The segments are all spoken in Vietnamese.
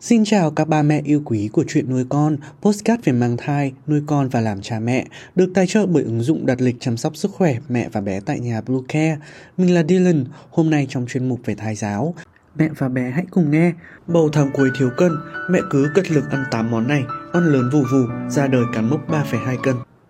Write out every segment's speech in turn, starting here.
Xin chào các ba mẹ yêu quý của chuyện nuôi con, postcard về mang thai, nuôi con và làm cha mẹ, được tài trợ bởi ứng dụng đặt lịch chăm sóc sức khỏe mẹ và bé tại nhà Blue Care. Mình là Dylan, hôm nay trong chuyên mục về thai giáo. Mẹ và bé hãy cùng nghe. Bầu tháng cuối thiếu cân, mẹ cứ cất lực ăn 8 món này, ăn lớn vù vù, ra đời cán mốc 3,2 cân.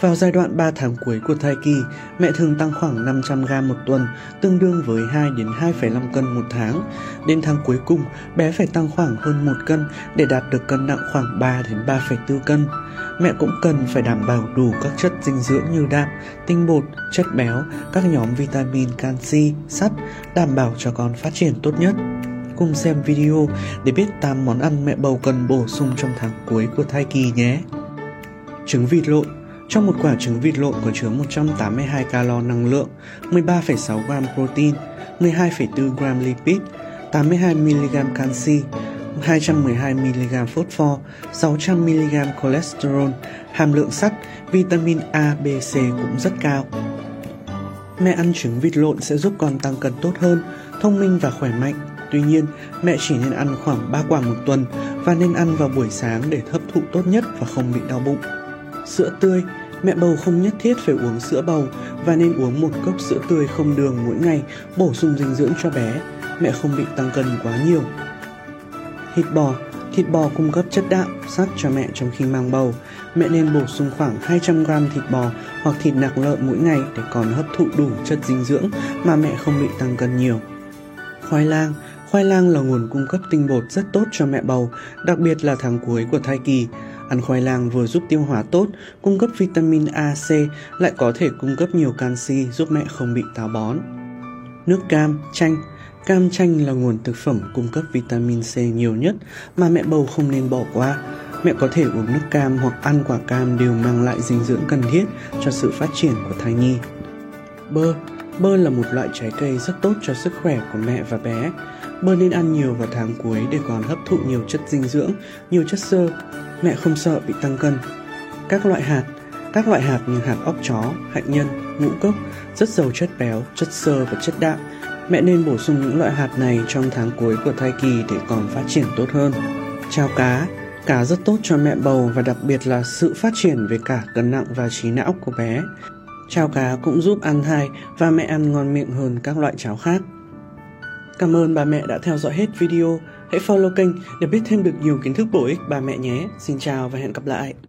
Vào giai đoạn 3 tháng cuối của thai kỳ, mẹ thường tăng khoảng 500 g một tuần, tương đương với 2 đến 2,5 cân một tháng. Đến tháng cuối cùng, bé phải tăng khoảng hơn 1 cân để đạt được cân nặng khoảng 3 đến 3,4 cân. Mẹ cũng cần phải đảm bảo đủ các chất dinh dưỡng như đạm, tinh bột, chất béo, các nhóm vitamin canxi, sắt, đảm bảo cho con phát triển tốt nhất cùng xem video để biết 8 món ăn mẹ bầu cần bổ sung trong tháng cuối của thai kỳ nhé. Trứng vịt lộn trong một quả trứng vịt lộn có chứa 182 calo năng lượng, 13,6 gram protein, 12,4 gram lipid, 82 mg canxi, 212 mg phosphor, 600 mg cholesterol, hàm lượng sắt, vitamin A, B, C cũng rất cao. Mẹ ăn trứng vịt lộn sẽ giúp con tăng cân tốt hơn, thông minh và khỏe mạnh. Tuy nhiên, mẹ chỉ nên ăn khoảng 3 quả một tuần và nên ăn vào buổi sáng để hấp thụ tốt nhất và không bị đau bụng. Sữa tươi Mẹ bầu không nhất thiết phải uống sữa bầu và nên uống một cốc sữa tươi không đường mỗi ngày bổ sung dinh dưỡng cho bé. Mẹ không bị tăng cân quá nhiều. Thịt bò Thịt bò cung cấp chất đạm, sắt cho mẹ trong khi mang bầu. Mẹ nên bổ sung khoảng 200 g thịt bò hoặc thịt nạc lợn mỗi ngày để còn hấp thụ đủ chất dinh dưỡng mà mẹ không bị tăng cân nhiều. Khoai lang Khoai lang là nguồn cung cấp tinh bột rất tốt cho mẹ bầu, đặc biệt là tháng cuối của thai kỳ. Ăn khoai lang vừa giúp tiêu hóa tốt, cung cấp vitamin A, C, lại có thể cung cấp nhiều canxi giúp mẹ không bị táo bón. Nước cam, chanh Cam chanh là nguồn thực phẩm cung cấp vitamin C nhiều nhất mà mẹ bầu không nên bỏ qua. Mẹ có thể uống nước cam hoặc ăn quả cam đều mang lại dinh dưỡng cần thiết cho sự phát triển của thai nhi. Bơ Bơ là một loại trái cây rất tốt cho sức khỏe của mẹ và bé. Bơ nên ăn nhiều vào tháng cuối để còn hấp thụ nhiều chất dinh dưỡng, nhiều chất xơ. Mẹ không sợ bị tăng cân. Các loại hạt Các loại hạt như hạt óc chó, hạnh nhân, ngũ cốc rất giàu chất béo, chất xơ và chất đạm. Mẹ nên bổ sung những loại hạt này trong tháng cuối của thai kỳ để còn phát triển tốt hơn. Chào cá Cá rất tốt cho mẹ bầu và đặc biệt là sự phát triển về cả cân nặng và trí não của bé. Cháo cá cũng giúp ăn thai và mẹ ăn ngon miệng hơn các loại cháo khác. Cảm ơn bà mẹ đã theo dõi hết video. Hãy follow kênh để biết thêm được nhiều kiến thức bổ ích bà mẹ nhé. Xin chào và hẹn gặp lại.